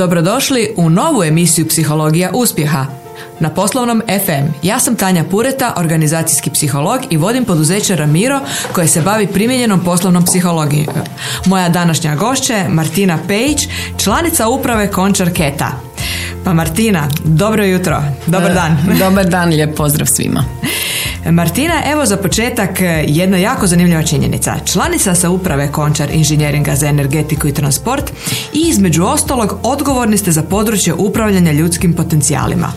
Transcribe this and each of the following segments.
Dobrodošli u novu emisiju Psihologija uspjeha. Na poslovnom FM. Ja sam Tanja Pureta, organizacijski psiholog i vodim poduzeće Ramiro koje se bavi primijenjenom poslovnom psihologijom. Moja današnja gošća je Martina Pejić, članica uprave Končar Keta. Pa Martina, dobro jutro, dobar dan. Dobar dan, lijep pozdrav svima. Martina, evo za početak e, jedna jako zanimljiva činjenica. Članica sa uprave Končar inženjeringa za energetiku i transport i između ostalog odgovorni ste za područje upravljanja ljudskim potencijalima.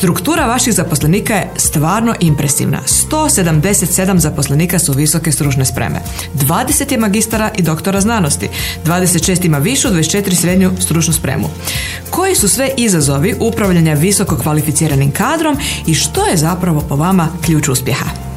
Struktura vaših zaposlenika je stvarno impresivna. 177 zaposlenika su visoke stručne spreme. 20 je magistara i doktora znanosti. 26 ima višu, 24 srednju stručnu spremu. Koji su sve izazovi upravljanja visoko kvalificiranim kadrom i što je zapravo po vama ključ uspjeha?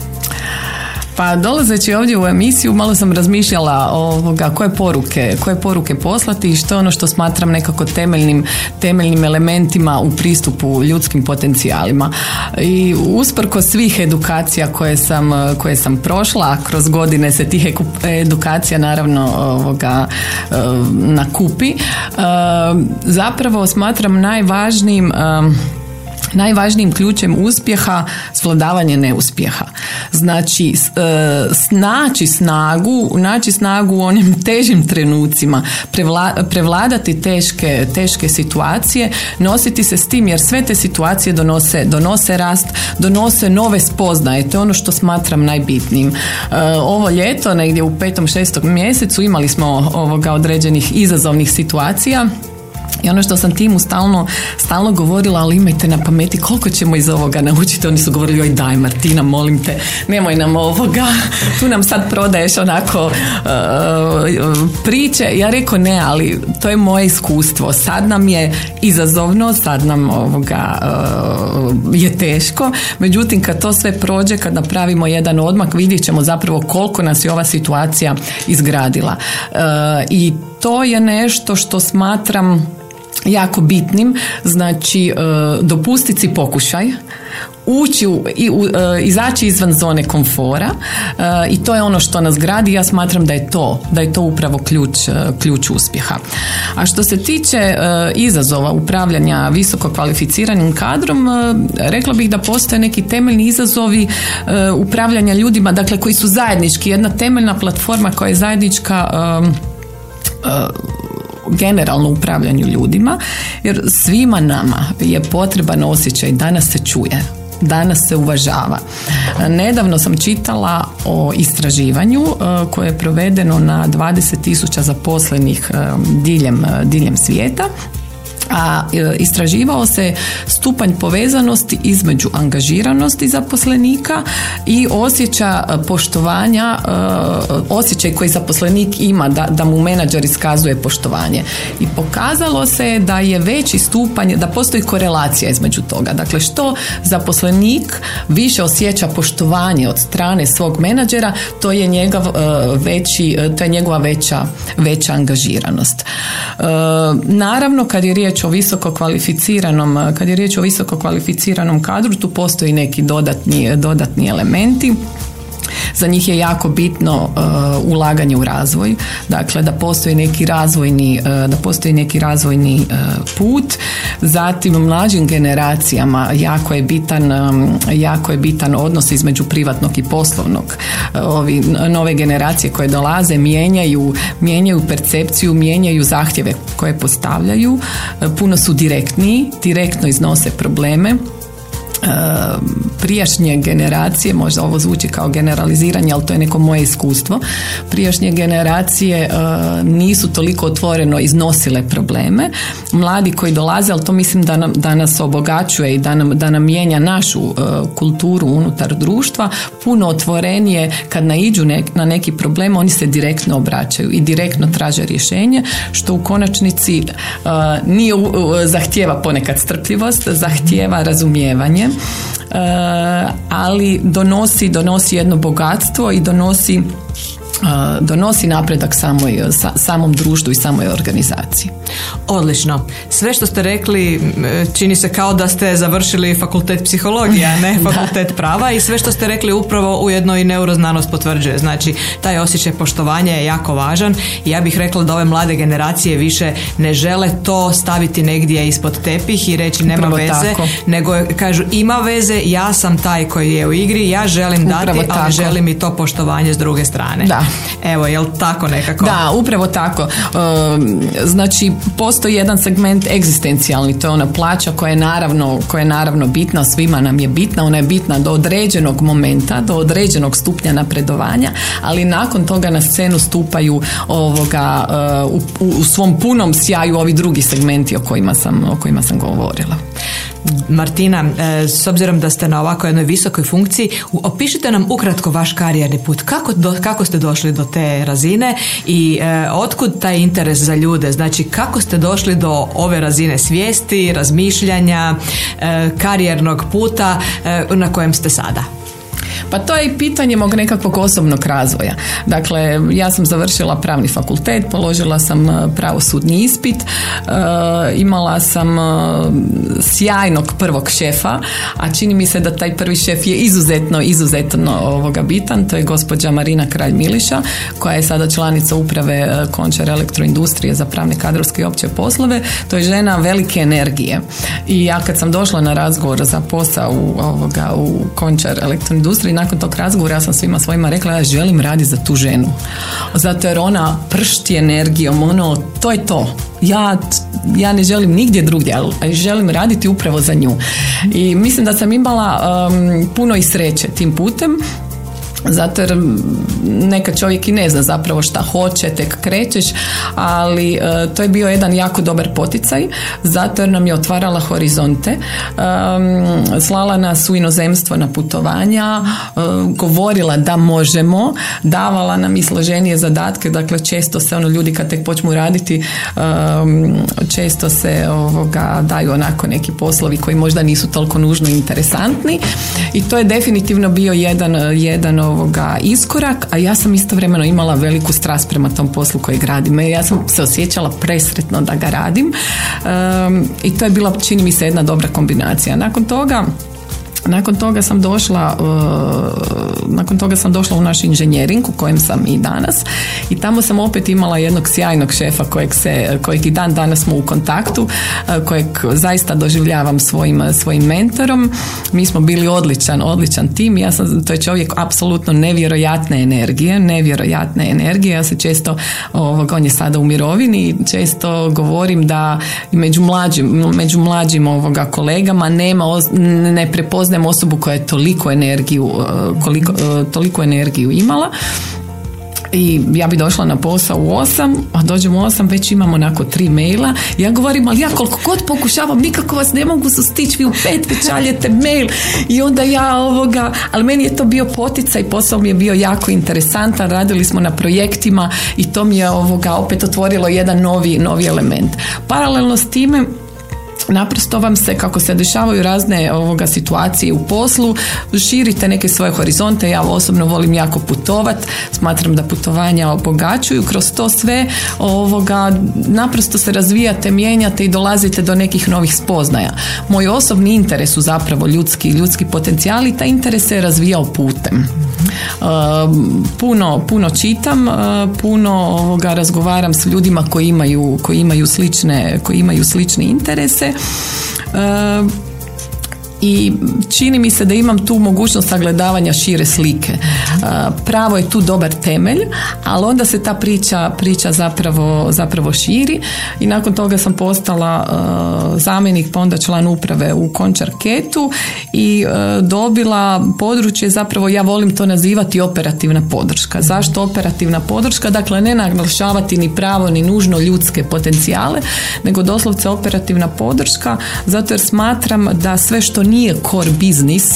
Pa dolazeći ovdje u emisiju malo sam razmišljala ovoga koje poruke, koje poruke poslati i što je ono što smatram nekako temeljnim, temeljnim elementima u pristupu ljudskim potencijalima. I usprko svih edukacija koje sam, koje sam prošla, kroz godine se tih edukacija naravno ovoga eh, nakupi, eh, zapravo smatram najvažnijim eh, najvažnijim ključem uspjeha svladavanje neuspjeha. Znači, e, snaći snagu, naći snagu u onim težim trenucima, prevladati teške, teške situacije, nositi se s tim jer sve te situacije donose, donose rast, donose nove spoznaje. To je ono što smatram najbitnijim. E, ovo ljeto, negdje u petom, šestom mjesecu imali smo ovoga određenih izazovnih situacija i ono što sam timu stalno, stalno govorila, ali imajte na pameti koliko ćemo iz ovoga naučiti. Oni su govorili, oj daj Martina, molim te, nemoj nam ovoga, tu nam sad prodaješ onako uh, priče. Ja rekao ne, ali to je moje iskustvo. Sad nam je izazovno, sad nam ovoga uh, je teško. Međutim, kad to sve prođe, kad napravimo jedan odmak, vidjet ćemo zapravo koliko nas je ova situacija izgradila. Uh, I to je nešto što smatram jako bitnim, znači e, dopustiti si pokušaj, ući i, e, izaći izvan zone komfora e, i to je ono što nas gradi ja smatram da je to da je to upravo ključ, ključ uspjeha. A što se tiče izazova upravljanja visoko kvalificiranim kadrom rekla bih da postoje neki temeljni izazovi upravljanja ljudima dakle koji su zajednički. Jedna temeljna platforma koja je zajednička generalno upravljanju ljudima, jer svima nama je potreban osjećaj danas se čuje, danas se uvažava. Nedavno sam čitala o istraživanju e, koje je provedeno na 20.000 zaposlenih e, diljem, diljem svijeta a e, istraživao se stupanj povezanosti između angažiranosti zaposlenika i osjeća e, poštovanja, e, osjećaj koji zaposlenik ima da, da mu menadžer iskazuje poštovanje. I pokazalo se da je veći stupanj, da postoji korelacija između toga. Dakle, što zaposlenik više osjeća poštovanje od strane svog menadžera, to je njegov veći, to je njegova veća, veća angažiranost. Naravno, kad je riječ o visoko kvalificiranom, kad je riječ o visoko kvalificiranom kadru, tu postoji neki dodatni, dodatni elementi. Za njih je jako bitno uh, ulaganje u razvoj, dakle da postoji neki razvojni, uh, da postoji neki razvojni uh, put. Zatim mlađim generacijama jako je bitan, um, jako je bitan odnos između privatnog i poslovnog. Ovi nove generacije koje dolaze mijenjaju, mijenjaju percepciju, mijenjaju zahtjeve koje postavljaju, puno su direktniji, direktno iznose probleme prijašnje generacije, možda ovo zvuči kao generaliziranje, ali to je neko moje iskustvo, prijašnje generacije e, nisu toliko otvoreno iznosile probleme. Mladi koji dolaze, ali to mislim da, nam, da nas obogaćuje i da nam, da nam mijenja našu e, kulturu unutar društva, puno otvorenije kad naiđu na neki problem, oni se direktno obraćaju i direktno traže rješenje, što u konačnici e, nije zahtjeva ponekad strpljivost, zahtjeva razumijevanje ali donosi, donosi jedno bogatstvo i donosi donosi napredak samoj, samom društvu i samoj organizaciji. Odlično. Sve što ste rekli čini se kao da ste završili fakultet psihologije, a ne fakultet prava i sve što ste rekli upravo ujedno i neuroznanost potvrđuje. Znači, taj osjećaj poštovanja je jako važan i ja bih rekla da ove mlade generacije više ne žele to staviti negdje ispod tepih i reći nema veze, nego kažu ima veze, ja sam taj koji je u igri, ja želim dati, ali želim i to poštovanje s druge strane. Da. Evo, jel tako nekako? Da, upravo tako. Ehm, znači, postoji jedan segment egzistencijalni, to je ona plaća koja je naravno, koja je naravno bitna, svima nam je bitna, ona je bitna do određenog momenta, do određenog stupnja napredovanja, ali nakon toga na scenu stupaju ovoga eh, u, u svom punom sjaju ovi drugi segmenti o kojima sam, o kojima sam govorila. Martina, e, s obzirom da ste na ovako jednoj visokoj funkciji, opišite nam ukratko vaš karijerni put. Kako, kako ste došli do te razine i e, otkud taj interes za ljude? Znači, kako ste došli do ove razine svijesti, razmišljanja, e, karijernog puta na kojem ste sada? Pa to je i pitanje mog nekakvog osobnog razvoja. Dakle, ja sam završila pravni fakultet, položila sam e, pravosudni ispit, e, imala sam e, sjajnog prvog šefa, a čini mi se da taj prvi šef je izuzetno, izuzetno ovoga bitan, to je gospođa Marina Kralj Miliša, koja je sada članica uprave Končar elektroindustrije za pravne kadrovske i opće poslove. To je žena velike energije. I ja kad sam došla na razgovor za posao u, ovoga, u Končar elektroindustriji, nakon tog razgovora ja sam svima svojima rekla ja želim raditi za tu ženu. Zato jer ona pršti energijom, ono, to je to. Ja, ja ne želim nigdje drugdje, ali želim raditi upravo za nju. I mislim da sam imala um, puno i sreće tim putem zato jer neka čovjek i ne zna zapravo šta hoće, tek krećeš, ali e, to je bio jedan jako dobar poticaj, zato jer nam je otvarala horizonte, slala nas u inozemstvo na putovanja, e, govorila da možemo, davala nam i složenije zadatke, dakle često se ono ljudi kad tek počnu raditi, često se ovoga daju onako neki poslovi koji možda nisu toliko nužno interesantni. I to je definitivno bio jedan, jedan ovoga iskorak, a ja sam istovremeno imala veliku strast prema tom poslu koji gradim. E, ja sam se osjećala presretno da ga radim i to je bila, čini mi se, jedna dobra kombinacija. Nakon toga nakon toga sam došla uh, nakon toga sam došla u naš inženjering u kojem sam i danas i tamo sam opet imala jednog sjajnog šefa kojeg se, kojeg i dan danas smo u kontaktu uh, kojeg zaista doživljavam svojim, svojim mentorom. Mi smo bili odličan, odličan tim ja sam, to je čovjek apsolutno nevjerojatne energije nevjerojatne energije. Ja se često ovog, on je sada u mirovini često govorim da među mlađim, među mlađim ovoga kolegama nema, ne prepoznaje poznajem osobu koja je toliko energiju, e, koliko, e, toliko energiju imala i ja bi došla na posao u osam, a dođem u osam, već imamo onako tri maila. Ja govorim, ali ja koliko god pokušavam, nikako vas ne mogu sustići, vi u pet već šaljete mail. I onda ja ovoga, ali meni je to bio poticaj, posao mi je bio jako interesantan, radili smo na projektima i to mi je ovoga opet otvorilo jedan novi, novi element. Paralelno s time, naprosto vam se kako se dešavaju razne ovoga situacije u poslu širite neke svoje horizonte. Ja osobno volim jako putovat. Smatram da putovanja obogaćuju kroz to sve. Ovoga naprosto se razvijate mijenjate i dolazite do nekih novih spoznaja. Moj osobni interes su zapravo ljudski ljudski potencijali. Taj interes se je razvijao putem puno, puno čitam, eh, puno ovoga razgovaram s ljudima koji imaju, koji imaju slične, koji imaju slične interese. Ehm, i čini mi se da imam tu mogućnost sagledavanja šire slike. Pravo je tu dobar temelj, ali onda se ta priča, priča zapravo, zapravo širi i nakon toga sam postala zamjenik pa onda član uprave u Končarketu i dobila područje zapravo ja volim to nazivati operativna podrška. Zašto operativna podrška? Dakle ne naglašavati ni pravo ni nužno ljudske potencijale, nego doslovce operativna podrška zato jer smatram da sve što nije core biznis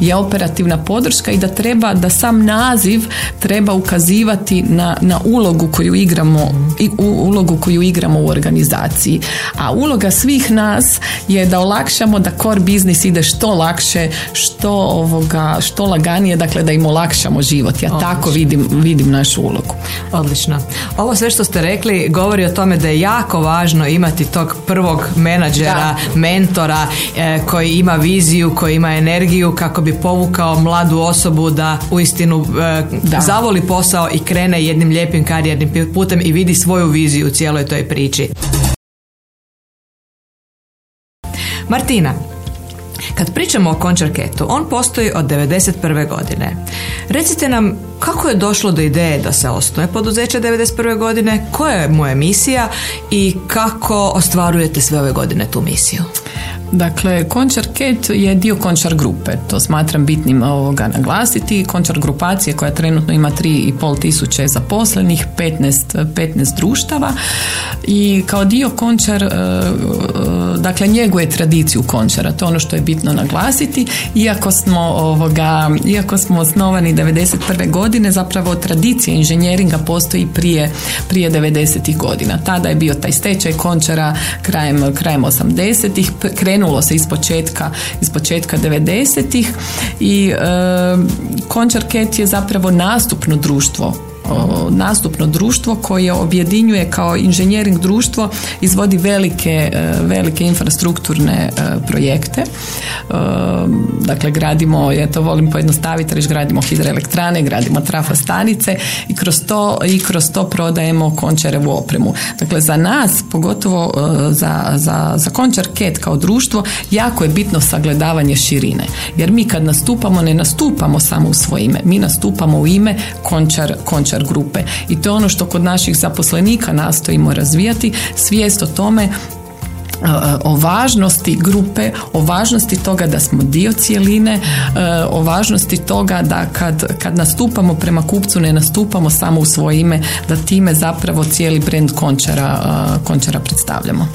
je operativna podrška i da treba da sam naziv treba ukazivati na, na ulogu koju igramo i u ulogu koju igramo u organizaciji. A uloga svih nas je da olakšamo da core biznis ide što lakše, što ovoga, što laganije, dakle da im olakšamo život. Ja tako vidim, vidim našu ulogu. Odlično. Ovo sve što ste rekli govori o tome da je jako važno imati tog prvog menadžera, mentora e, koji ima viziju, koji ima energiju kako bi povukao mladu osobu da uistinu e, zavoli posao i krene jednim lijepim karijernim putem i vidi svoju viziju u cijeloj toj priči. Martina, kad pričamo o Končarketu, on postoji od 1991. godine. Recite nam kako je došlo do ideje da se osnuje poduzeće 1991. godine, koja je moja misija i kako ostvarujete sve ove godine tu misiju? Dakle, Končar Ket je dio Končar grupe. To smatram bitnim ovoga naglasiti. Končar grupacije koja trenutno ima 3,5 tisuće zaposlenih, 15, 15 društava i kao dio Končar e, e, dakle njeguje tradiciju Končara. To je ono što je bitno naglasiti. Iako smo ovoga, iako smo osnovani 91. godine, zapravo tradicija inženjeringa postoji prije, prije 90. godina. Tada je bio taj stečaj Končara krajem, krajem 80-ih, krenulo se iz početka, iz početka 90-ih i e, Končar Ket je zapravo nastupno društvo nastupno društvo koje objedinjuje kao inženjering društvo izvodi velike, e, velike infrastrukturne e, projekte. E, dakle, gradimo, ja to volim pojednostaviti, reći gradimo hidroelektrane, gradimo trafostanice i kroz to, i kroz to prodajemo končarevu opremu. Dakle, za nas, pogotovo za, za, za končar ket kao društvo, jako je bitno sagledavanje širine. Jer mi kad nastupamo, ne nastupamo samo u svoje ime. Mi nastupamo u ime končar, končar grupe. I to je ono što kod naših zaposlenika nastojimo razvijati, svijest o tome o važnosti grupe, o važnosti toga da smo dio cijeline, o važnosti toga da kad, kad nastupamo prema kupcu ne nastupamo samo u svoje ime, da time zapravo cijeli brand končara, končara predstavljamo.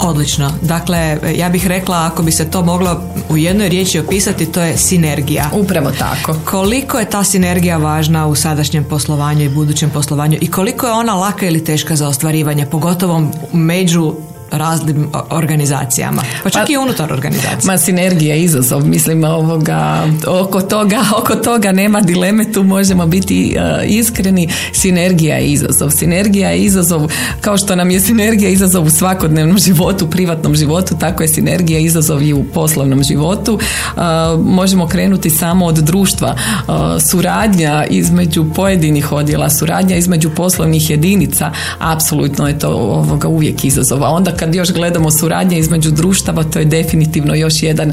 Odlično. Dakle, ja bih rekla ako bi se to moglo u jednoj riječi opisati, to je sinergija. Upravo tako. Koliko je ta sinergija važna u sadašnjem poslovanju i budućem poslovanju i koliko je ona laka ili teška za ostvarivanje, pogotovo među raznim organizacijama, pa čak pa, i unutar organizacije. Ma sinergija je izazov, mislim ovoga, oko toga, oko toga nema dileme, tu možemo biti uh, iskreni, sinergija je izazov. Sinergija je izazov, kao što nam je sinergija izazov u svakodnevnom životu, privatnom životu, tako je sinergija izazov i u poslovnom životu. Uh, možemo krenuti samo od društva. Uh, suradnja između pojedinih odjela, suradnja između poslovnih jedinica, apsolutno je to ovoga uvijek izazov. A onda kad još gledamo suradnje između društava, to je definitivno još jedan,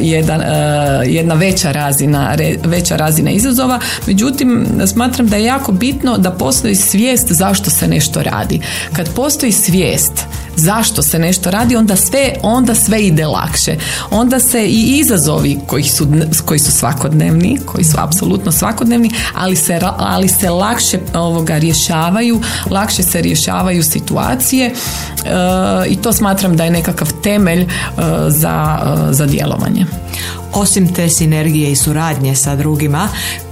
jedan, jedna veća razina, veća razina izazova. Međutim, smatram da je jako bitno da postoji svijest zašto se nešto radi. Kad postoji svijest zašto se nešto radi, onda sve, onda sve ide lakše. Onda se i izazovi koji su, koji su svakodnevni, koji su apsolutno svakodnevni, ali se, ali se lakše ovoga rješavaju, lakše se rješavaju situacije e, i to smatram da je nekakav temelj e, za, e, za djelovanje. Osim te sinergije i suradnje sa drugima,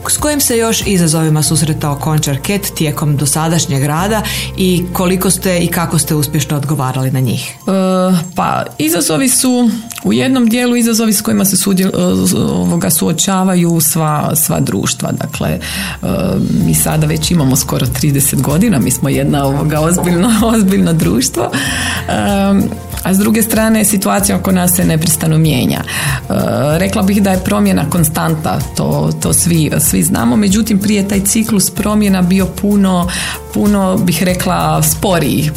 s kojim se još izazovima susretao Končar Ket tijekom dosadašnjeg rada i koliko ste i kako ste uspješno odgovarali na njih? E, pa izazovi su u jednom dijelu izazovi s kojima se sudjel, e, ovoga, suočavaju sva, sva društva. Dakle, e, mi sada već imamo skoro 30 godina, mi smo jedna ovoga ozbiljno, ozbiljno društvo. A s druge strane, situacija oko nas se neprestano mijenja. Rekla bih da je promjena konstanta, to, to svi, svi znamo, međutim prije taj ciklus promjena bio puno, puno bih rekla sporiji,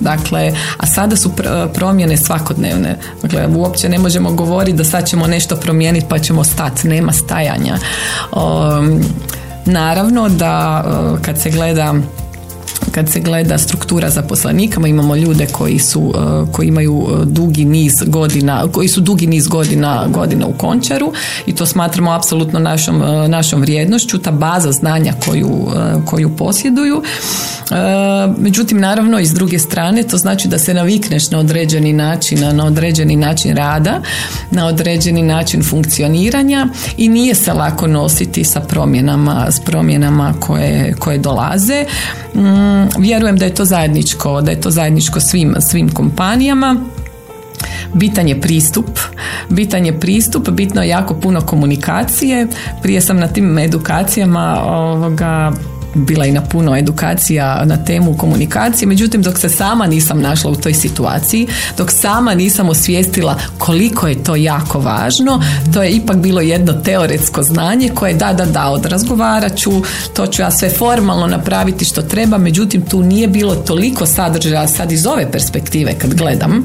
Dakle, a sada su promjene svakodnevne. Dakle, uopće ne možemo govoriti da sad ćemo nešto promijeniti pa ćemo stati. Nema stajanja. Um, naravno da uh, kad se gleda kad se gleda struktura zaposlenika, imamo ljude koji su uh, koji imaju uh, dugi niz godina, koji su dugi niz godina godina u Končaru i to smatramo apsolutno našom, uh, našom vrijednošću, ta baza znanja koju, koju posjeduju. Međutim, naravno i s druge strane to znači da se navikneš na određeni način, na određeni način rada, na određeni način funkcioniranja i nije se lako nositi sa promjenama, s promjenama koje, koje dolaze. Mm, vjerujem da je to zajedničko, da je to zajedničko svim, svim kompanijama bitan je pristup, bitan je pristup, bitno je jako puno komunikacije. Prije sam na tim edukacijama ovoga bila i na puno edukacija na temu komunikacije, međutim dok se sama nisam našla u toj situaciji, dok sama nisam osvijestila koliko je to jako važno, to je ipak bilo jedno teoretsko znanje koje da, da, da, odrazgovarat ću, to ću ja sve formalno napraviti što treba, međutim tu nije bilo toliko sadržaja sad iz ove perspektive kad gledam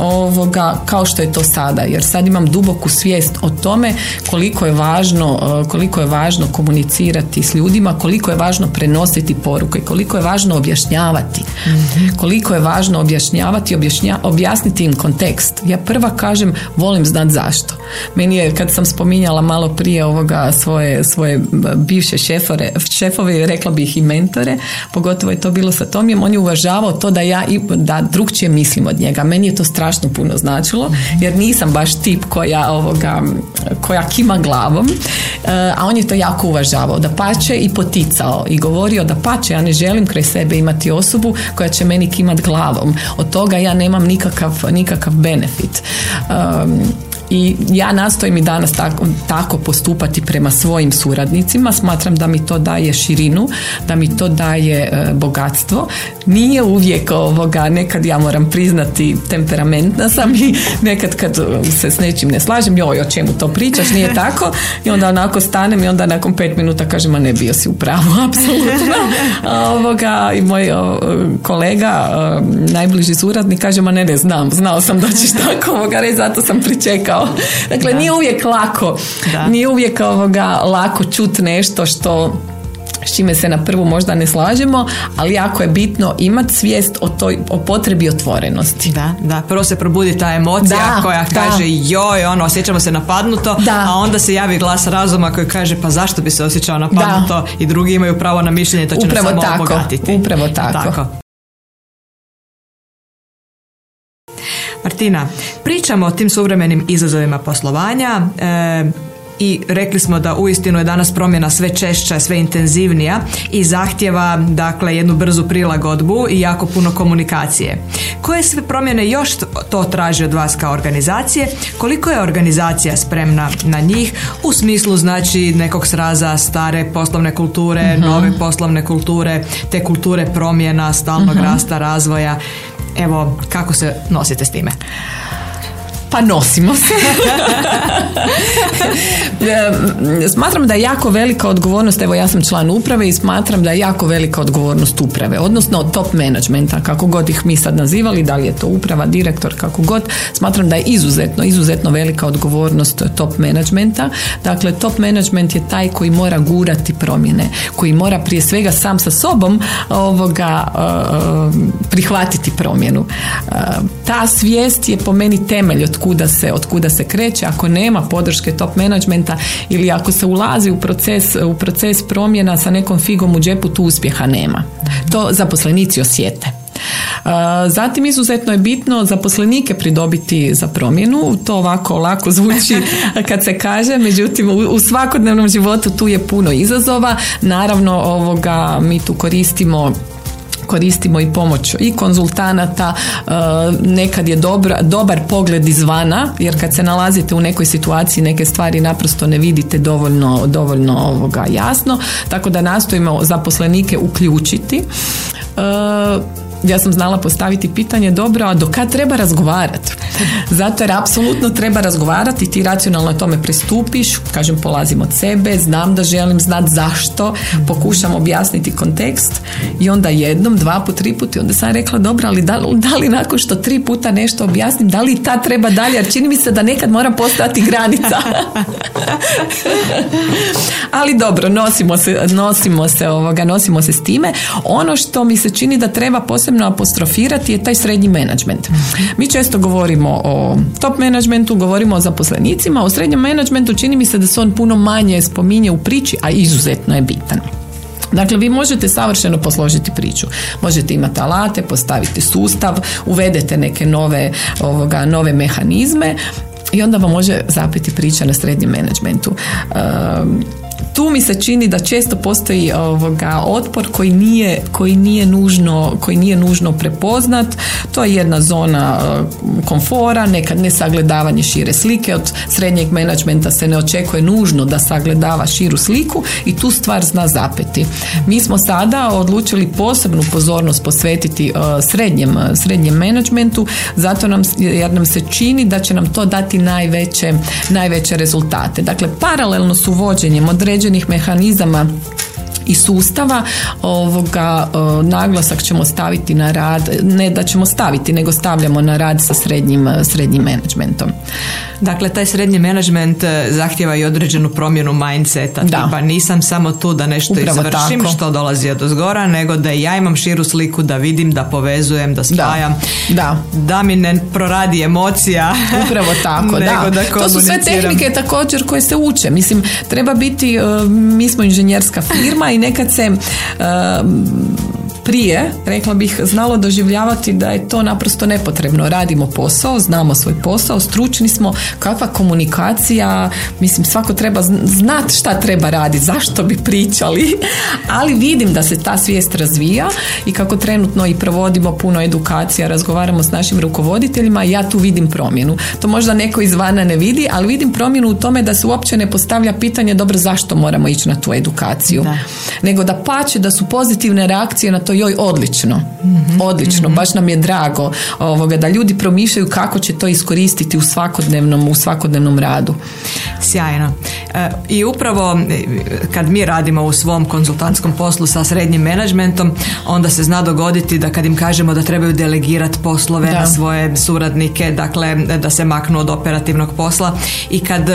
ovoga, kao što je to sada, jer sad imam duboku svijest o tome koliko je važno, koliko je važno komunicirati s ljudima, koliko je važno prenositi poruke, koliko je važno objašnjavati. Koliko je važno objašnjavati, objašnja, objasniti im kontekst. Ja prva kažem, volim znati zašto. Meni je, kad sam spominjala malo prije ovoga svoje, svoje bivše šefore, šefove, rekla bih i mentore, pogotovo je to bilo sa Tomijem, on je uvažavao to da ja i, da drugčije mislim od njega. Meni je to strašno puno značilo, jer nisam baš tip koja ovoga, koja kima glavom, eh, a on je to jako uvažavao, da pače i poticao i govorio da pače, ja ne želim kraj sebe imati osobu koja će meni kimat glavom. Od toga ja nemam nikakav, nikakav benefit. Um, i ja nastojim i danas tako, tako postupati prema svojim suradnicima. Smatram da mi to daje širinu, da mi to daje e, bogatstvo. Nije uvijek ovoga, nekad ja moram priznati temperamentna sam i nekad kad se s nečim ne slažem, joj, o čemu to pričaš, nije tako. I onda onako stanem i onda nakon pet minuta kažem, a ne bio si u pravu, apsolutno. ovoga, I moj kolega, najbliži suradnik, kaže, ma ne, ne, znam, znao sam da ćeš tako ovoga reći, zato sam pričekao Dakle, nije uvijek lako. Da. Nije uvijek ovoga lako čut nešto što s čime se na prvu možda ne slažemo, ali jako je bitno imati svijest o toj o potrebi otvorenosti. Da, da, prvo se probudi ta emocija da, koja kaže joj, ono, osjećamo se napadnuto, da. a onda se javi glas razuma koji kaže pa zašto bi se osjećao napadnuto i drugi imaju pravo na mišljenje, to će upravo nas samo tako, Upravo tako. tako. Martina, pričamo o tim suvremenim izazovima poslovanja. E, i rekli smo da uistinu je danas promjena sve češća, sve intenzivnija i zahtjeva dakle jednu brzu prilagodbu i jako puno komunikacije. Koje sve promjene još to traži od vas kao organizacije? Koliko je organizacija spremna na njih u smislu znači nekog sraza stare poslovne kulture, mhm. nove poslovne kulture, te kulture promjena, stalnog mhm. rasta, razvoja Evo, kako se nosite s time? Pa nosimo se. smatram da je jako velika odgovornost, evo ja sam član uprave i smatram da je jako velika odgovornost uprave, odnosno top managementa, kako god ih mi sad nazivali, da li je to uprava, direktor, kako god, smatram da je izuzetno, izuzetno velika odgovornost top managementa. Dakle, top management je taj koji mora gurati promjene, koji mora prije svega sam sa sobom ovoga prihvatiti promjenu. Ta svijest je po meni temelj od kuda se, od kuda se kreće, ako nema podrške top menadžmenta ili ako se ulazi u proces, u proces promjena sa nekom figom u džepu, tu uspjeha nema. To zaposlenici osjete. Zatim izuzetno je bitno zaposlenike pridobiti za promjenu, to ovako lako zvuči kad se kaže, međutim u svakodnevnom životu tu je puno izazova, naravno ovoga mi tu koristimo koristimo i pomoć i konzultanata, e, nekad je dobra, dobar pogled izvana, jer kad se nalazite u nekoj situaciji neke stvari naprosto ne vidite dovoljno, dovoljno ovoga jasno, tako da nastojimo zaposlenike uključiti. Ja sam znala postaviti pitanje dobro, a do kad treba razgovarati? Zato jer apsolutno treba razgovarati, ti racionalno tome pristupiš, kažem polazim od sebe, znam da želim znati zašto, pokušam objasniti kontekst i onda jednom, dva put, tri put i onda sam rekla dobro, ali da, da li nakon što tri puta nešto objasnim, da li ta treba dalje, jer čini mi se da nekad moram postojati granica. ali dobro, nosimo se, nosimo se ovoga, nosimo se s time. Ono što mi se čini da treba posebno apostrofirati je taj srednji menadžment. Mi često govorimo o top menadžmentu, govorimo o zaposlenicima, o srednjem menadžmentu čini mi se da se on puno manje spominje u priči, a izuzetno je bitan. Dakle, vi možete savršeno posložiti priču. Možete imati alate, postaviti sustav, uvedete neke nove, ovoga, nove mehanizme i onda vam može zapeti priča na srednjem menadžmentu. Ehm, tu mi se čini da često postoji ovoga otpor koji nije, koji nije nužno koji nije nužno prepoznat. To je jedna zona komfora, nekad ne sagledavanje šire slike. Od srednjeg menadžmenta se ne očekuje nužno da sagledava širu sliku i tu stvar zna zapeti. Mi smo sada odlučili posebnu pozornost posvetiti srednjem, srednjem menadžmentu zato nam, jer nam se čini da će nam to dati najveće, najveće rezultate. Dakle, paralelno s uvođenjem određenih mehanizama i sustava ovoga e, naglasak ćemo staviti na rad ne da ćemo staviti nego stavljamo na rad sa srednjim, srednjim menadžmentom Dakle, taj srednji menadžment e, zahtjeva i određenu promjenu mindseta. Da. Tipa, nisam samo tu da nešto Upravo izvršim tako. što dolazi od zgora, nego da ja imam širu sliku, da vidim, da povezujem, da spajam. Da. Da, mi ne proradi emocija. Upravo tako, da. da to su sve tehnike također koje se uče. Mislim, treba biti, e, mi smo inženjerska firma i nekad se e, prije, rekla bih, znalo doživljavati da je to naprosto nepotrebno. Radimo posao, znamo svoj posao, stručni smo, kakva komunikacija, mislim svako treba znati šta treba raditi, zašto bi pričali, ali vidim da se ta svijest razvija i kako trenutno i provodimo puno edukacija, razgovaramo s našim rukovoditeljima, ja tu vidim promjenu. To možda neko izvana ne vidi, ali vidim promjenu u tome da se uopće ne postavlja pitanje dobro zašto moramo ići na tu edukaciju. Da. Nego da pače da su pozitivne reakcije na to joj odlično. Mhm. Odlično, mhm. baš nam je drago ovoga, da ljudi promišljaju kako će to iskoristiti u svakodnevnom, u svakodnevnom radu. Sjajno. E, I upravo e, kad mi radimo u svom konzultantskom poslu sa srednjim menadžmentom, onda se zna dogoditi da kad im kažemo da trebaju delegirati poslove na svoje suradnike, dakle da se maknu od operativnog posla i kad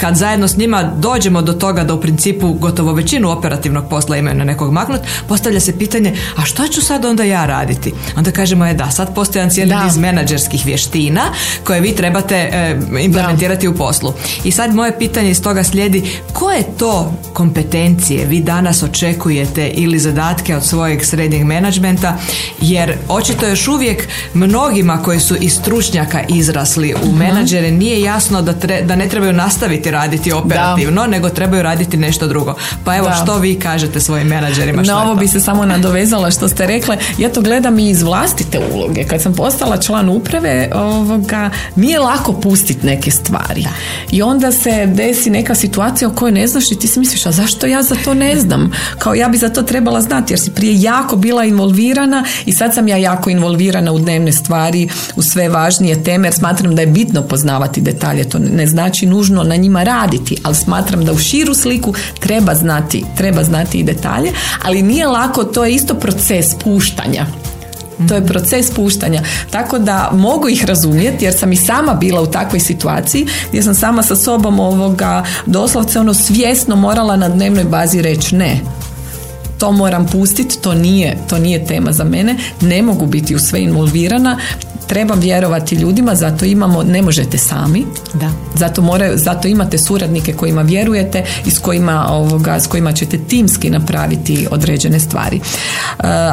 kad zajedno s njima dođemo do toga da u principu gotovo većinu operativnog posla imaju na nekog maknut, postavlja se pitanje, a što ću sad onda ja raditi? Onda kažemo je da, sad postoji jedan cijeli niz menadžerskih vještina koje vi trebate e, implementirati u poslu. I sad moje pitanje iz toga slijedi, koje to kompetencije vi danas očekujete ili zadatke od svojeg srednjeg menadžmenta, jer očito još uvijek mnogima koji su iz stručnjaka izrasli u mhm. menadžere nije jasno da, da ne trebaju nastaviti raditi operativno, nego trebaju raditi nešto drugo. Pa evo što vi kažete svojim menadžerima? Na ovo bi se samo nadovezala što ste rekle. Ja to gledam i iz vlastite uloge. Kad sam postala član uprave, ovoga, nije lako pustiti neke stvari. I onda se desi neka situacija o kojoj ne znaš i ti si misliš, a zašto ja za to ne znam? Kao ja bi za to trebala znati jer si prije jako bila involvirana i sad sam ja jako involvirana u dnevne stvari, u sve važnije teme jer smatram da je bitno poznavati detalje. To ne znači nužno na njima raditi, ali smatram da u širu sliku treba znati, treba znati i detalje, ali nije lako, to je isto proces puštanja. To je proces puštanja. Tako da mogu ih razumjeti jer sam i sama bila u takvoj situaciji gdje sam sama sa sobom ovoga doslovce ono svjesno morala na dnevnoj bazi reći ne to moram pustiti, to nije, to nije tema za mene, ne mogu biti u sve involvirana, treba vjerovati ljudima, zato imamo, ne možete sami, da. Zato, moraju, zato imate suradnike kojima vjerujete i s kojima, ovoga, s kojima ćete timski napraviti određene stvari. E,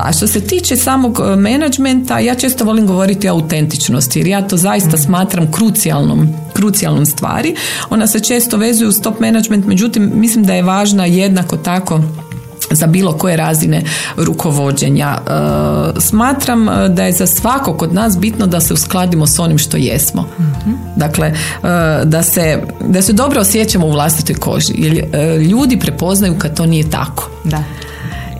a što se tiče samog e, menadžmenta, ja često volim govoriti o autentičnosti, jer ja to zaista mm. smatram krucijalnom, krucijalnom stvari. Ona se često vezuje uz top management, međutim mislim da je važna jednako tako za bilo koje razine rukovođenja. E, smatram e, da je za svakog od nas bitno da se uskladimo s onim što jesmo. Mhm. Dakle, e, da se, da se dobro osjećamo u vlastitoj koži. Jer ljudi prepoznaju kad to nije tako. Da.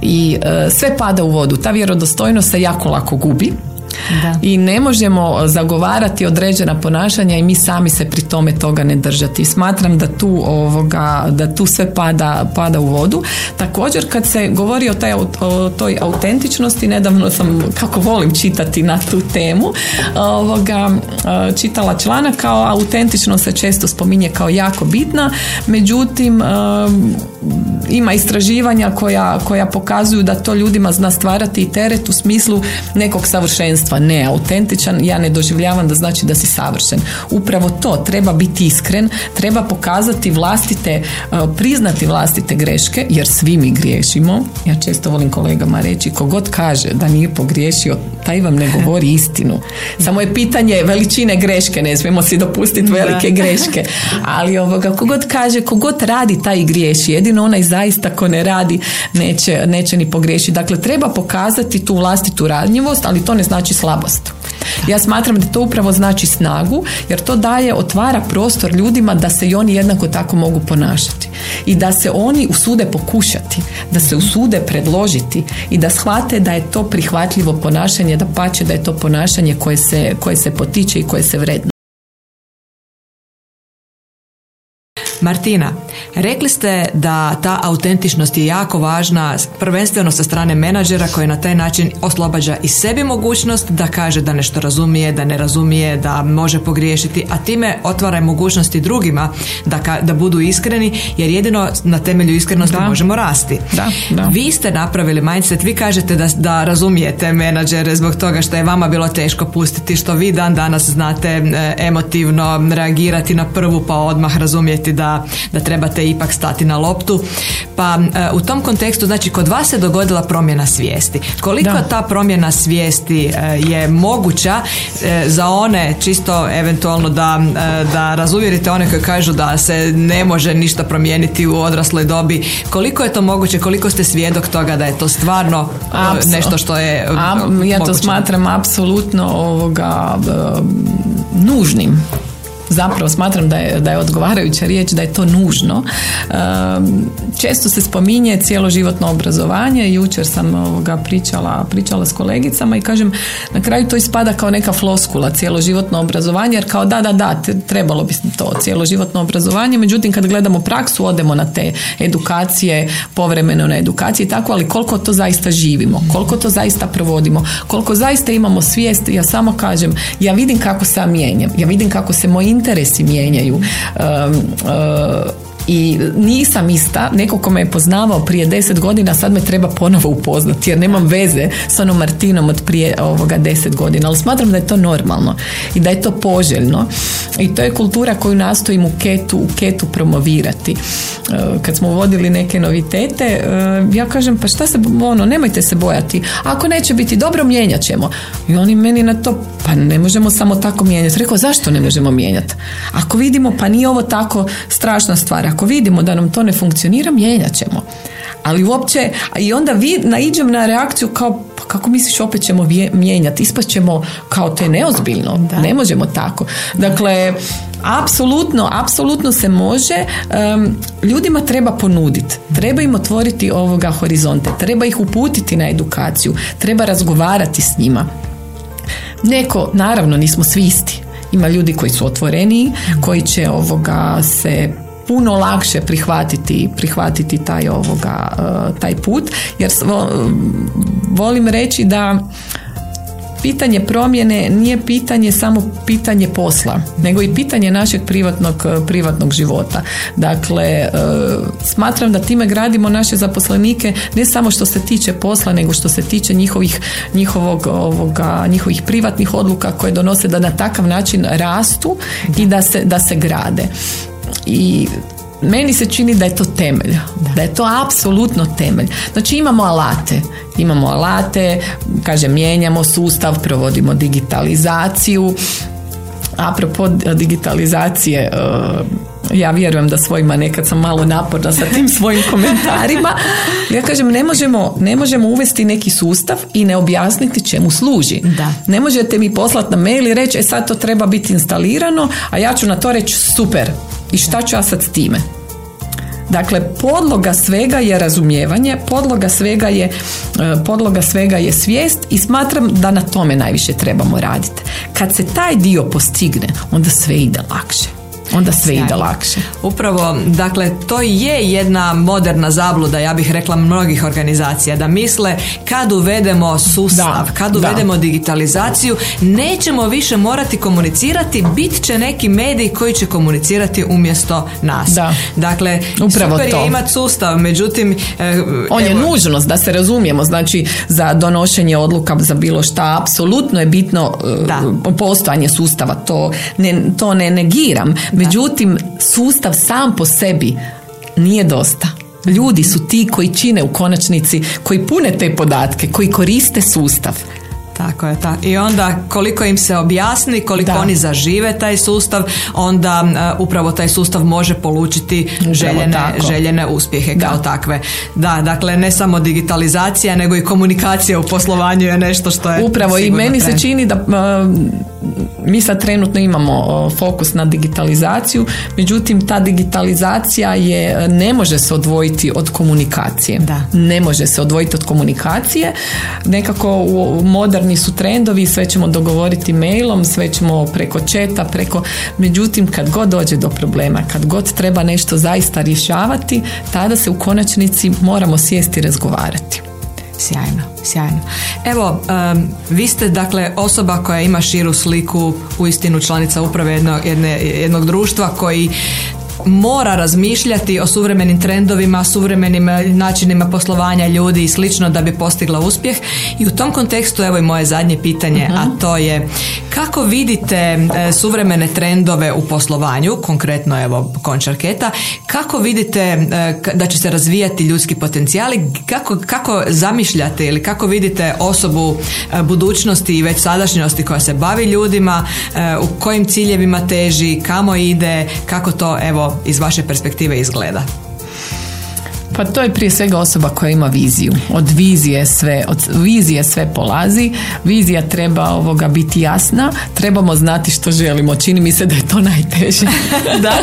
I sve pada u vodu. Ta vjerodostojnost se jako lako gubi da. i ne možemo zagovarati određena ponašanja i mi sami se pri tome toga ne držati. Smatram da tu ovoga, da tu sve pada, pada u vodu. Također kad se govori o, taj, o toj autentičnosti, nedavno sam kako volim čitati na tu temu, ovoga, čitala članak kao autentičnost se često spominje kao jako bitna, međutim ima istraživanja koja, koja pokazuju da to ljudima zna stvarati i teret u smislu nekog savršenstva savršenstva, ne autentičan, ja ne doživljavam da znači da si savršen. Upravo to, treba biti iskren, treba pokazati vlastite, e, priznati vlastite greške, jer svi mi griješimo. Ja često volim kolegama reći, kogod kaže da nije pogriješio, taj vam ne govori istinu. Samo je pitanje veličine greške, ne smijemo si dopustiti velike greške. Ali ovoga, kogod kaže, kogod radi, taj griješi. Jedino onaj zaista ko ne radi, neće, neće ni pogriješiti. Dakle, treba pokazati tu vlastitu radnjivost, ali to ne znači slabost. Ja smatram da to upravo znači snagu, jer to daje, otvara prostor ljudima da se i oni jednako tako mogu ponašati. I da se oni usude pokušati, da se usude predložiti i da shvate da je to prihvatljivo ponašanje, da pače da je to ponašanje koje se, koje se potiče i koje se vredno. Martina, rekli ste da ta autentičnost je jako važna, prvenstveno sa strane menadžera koji na taj način oslobađa i sebi mogućnost da kaže da nešto razumije, da ne razumije, da može pogriješiti, a time otvara mogućnosti drugima da, ka, da budu iskreni, jer jedino na temelju iskrenosti možemo rasti. Da, da. Vi ste napravili mindset, vi kažete da, da razumijete menadžere zbog toga što je vama bilo teško pustiti, što vi dan danas znate e, emotivno reagirati na prvu pa odmah razumjeti da da, trebate ipak stati na loptu. Pa e, u tom kontekstu, znači kod vas se dogodila promjena svijesti. Koliko ta promjena svijesti e, je moguća e, za one čisto eventualno da, da razuvjerite one koji kažu da se ne može ništa promijeniti u odrasloj dobi. Koliko je to moguće? Koliko ste svjedok toga da je to stvarno nešto što je Ja to smatram apsolutno ovoga nužnim zapravo smatram da je, da je odgovarajuća riječ da je to nužno. Često se spominje cjeloživotno obrazovanje. Jučer sam ovoga pričala, pričala s kolegicama i kažem na kraju to ispada kao neka floskula cjeloživotno obrazovanje jer kao da, da, da, trebalo bi to cjeloživotno obrazovanje. Međutim, kad gledamo praksu, odemo na te edukacije, povremeno na edukacije i tako, ali koliko to zaista živimo, koliko to zaista provodimo, koliko zaista imamo svijest, ja samo kažem, ja vidim kako sam mijenjam, ja vidim kako se moji interesi mijenjaju. Uh, i nisam ista, neko ko me je poznavao prije deset godina, sad me treba ponovo upoznati jer nemam veze s onom Martinom od prije ovoga deset godina, ali smatram da je to normalno i da je to poželjno i to je kultura koju nastojim u ketu, u ketu promovirati. E, kad smo uvodili neke novitete, e, ja kažem pa šta se, ono, nemojte se bojati, ako neće biti dobro, mijenjat ćemo. I oni meni na to, pa ne možemo samo tako mijenjati. Rekao, zašto ne možemo mijenjati? Ako vidimo, pa nije ovo tako strašna stvar, ako vidimo da nam to ne funkcionira, mijenjat ćemo. Ali uopće, i onda vi naiđem na reakciju kao, pa kako misliš opet ćemo mijenjati? Ispaćemo kao to je neozbiljno. Da. Ne možemo tako. Dakle, apsolutno, apsolutno se može. ljudima treba ponuditi. Treba im otvoriti ovoga horizonte. Treba ih uputiti na edukaciju. Treba razgovarati s njima. Neko, naravno, nismo svi isti. Ima ljudi koji su otvoreniji, koji će ovoga se puno lakše prihvatiti, prihvatiti taj ovoga, e, taj put jer volim reći da pitanje promjene nije pitanje samo pitanje posla, nego i pitanje našeg privatnog, privatnog života. Dakle, e, smatram da time gradimo naše zaposlenike ne samo što se tiče posla, nego što se tiče njihovih, njihovog, ovoga, njihovih privatnih odluka koje donose da na takav način rastu i da se, da se grade i meni se čini da je to temelj, da, je to apsolutno temelj. Znači imamo alate, imamo alate, kažem, mijenjamo sustav, provodimo digitalizaciju. Apropo digitalizacije, e, ja vjerujem da svojima nekad sam malo naporna sa tim svojim komentarima. Ja kažem, ne možemo, ne možemo uvesti neki sustav i ne objasniti čemu služi. Da. Ne možete mi poslati na mail i reći, e sad to treba biti instalirano, a ja ću na to reći super, i šta ću ja sad s time? Dakle, podloga svega je razumijevanje, podloga svega je, e, podloga svega je svijest i smatram da na tome najviše trebamo raditi. Kad se taj dio postigne, onda sve ide lakše. Onda sve ide lakše. Upravo, dakle, to je jedna moderna zabluda, ja bih rekla mnogih organizacija, da misle kad uvedemo sustav, kad uvedemo digitalizaciju, nećemo više morati komunicirati, bit će neki mediji koji će komunicirati umjesto nas. Da. Dakle, Upravo super to. je imati sustav, međutim... e, On je evo, nužnost da se razumijemo, znači za donošenje odluka za bilo šta, apsolutno je bitno e, Da. postojanje sustava, to ne, to ne negiram. Međutim, sustav sam po sebi nije dosta. Ljudi su ti koji čine u konačnici, koji pune te podatke, koji koriste sustav. Tako je, tako. I onda koliko im se objasni, koliko Da. oni zažive taj sustav, onda e, upravo taj sustav može polučiti željene, željene uspjehe kao takve. Da, dakle ne samo digitalizacija, nego i komunikacija u poslovanju je nešto što je Upravo i meni se trend. čini da uh, mi sad trenutno imamo fokus na digitalizaciju, međutim ta digitalizacija je ne može se odvojiti od komunikacije. Da. Ne može se odvojiti od komunikacije. Nekako u- moderni su trendovi, sve ćemo dogovoriti mailom, sve ćemo preko četa, preko međutim kad god dođe do problema, kad god treba nešto zaista rješavati, tada se u konačnici moramo sjesti i razgovarati. Sjajno, sjajno. Evo, em, vi ste dakle osoba koja ima širu sliku, uistinu članica uprave jedno, jedne, jednog društva koji mora razmišljati o suvremenim trendovima, suvremenim e, načinima poslovanja ljudi i slično da bi postigla uspjeh. I u tom kontekstu evo i moje zadnje pitanje, a to je kako vidite e, suvremene trendove u poslovanju, konkretno evo končarketa, kako vidite e, da će se razvijati ljudski potencijali, kako, kako zamišljate ili kako vidite osobu e, budućnosti i već sadašnjosti koja se bavi ljudima, e, u kojim ciljevima teži, kamo ide, kako to evo iz vaše perspektive izgleda? Pa to je prije svega osoba koja ima viziju. Od vizije sve, od vizije sve polazi. Vizija treba ovoga biti jasna. Trebamo znati što želimo. Čini mi se da je to najteže. da.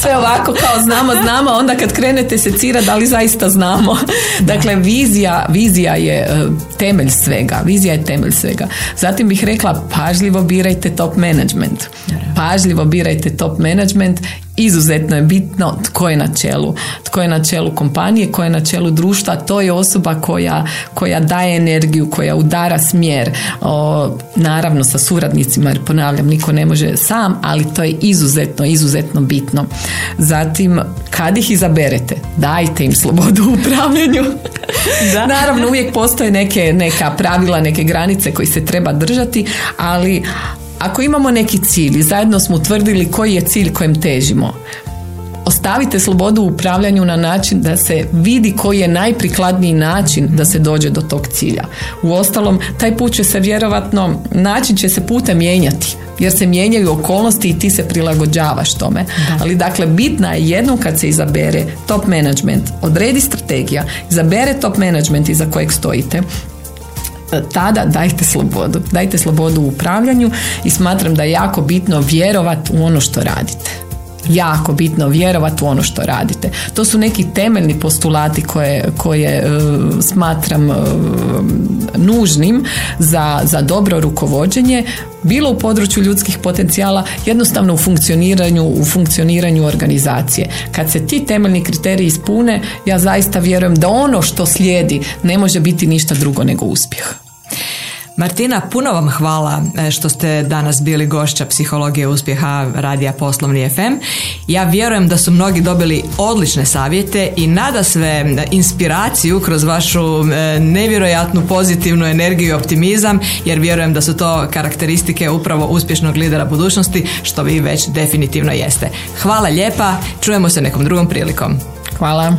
Sve ovako kao znamo, znamo, onda kad krenete secira da li zaista znamo. Dakle, vizija, vizija je e, temelj svega. Vizija je temelj svega. Zatim bih rekla pažljivo birajte top management. Pažljivo birajte top management izuzetno je bitno tko je na čelu. Tko je na čelu kompanije, tko je na čelu društva, to je osoba koja, koja daje energiju, koja udara smjer. O, naravno sa suradnicima, jer ponavljam, niko ne može sam, ali to je izuzetno, izuzetno bitno. Zatim, kad ih izaberete, dajte im slobodu u upravljanju. Da. Naravno, uvijek postoje neke, neka pravila, neke granice koji se treba držati, ali ako imamo neki cilj i zajedno smo utvrdili koji je cilj kojem težimo, ostavite slobodu u upravljanju na način da se vidi koji je najprikladniji način da se dođe do tog cilja. U ostalom, taj put će se vjerovatno, način će se putem mijenjati jer se mijenjaju okolnosti i ti se prilagođavaš tome. Ali dakle, bitna je jednom kad se izabere top management, odredi strategija, izabere top management iza kojeg stojite, tada dajte slobodu. Dajte slobodu u upravljanju i smatram da je jako bitno vjerovati u ono što radite. Jako bitno vjerovati u ono što radite. To su neki temeljni postulati koje, koje e, smatram e, nužnim za, za dobro rukovođenje bilo u području ljudskih potencijala, jednostavno u funkcioniranju, u funkcioniranju organizacije. Kad se ti temeljni kriteriji ispune, ja zaista vjerujem da ono što slijedi ne može biti ništa drugo nego uspjeh. Martina, puno vam hvala e, što ste danas bili gošća psihologije uspjeha radija Poslovni FM. Ja vjerujem da su mnogi dobili odlične savjete i nada sve inspiraciju kroz vašu e, nevjerojatnu pozitivnu energiju i optimizam, jer vjerujem da su to karakteristike upravo uspješnog lidera budućnosti, što vi već definitivno jeste. Hvala lijepa, čujemo se nekom drugom prilikom. Hvala.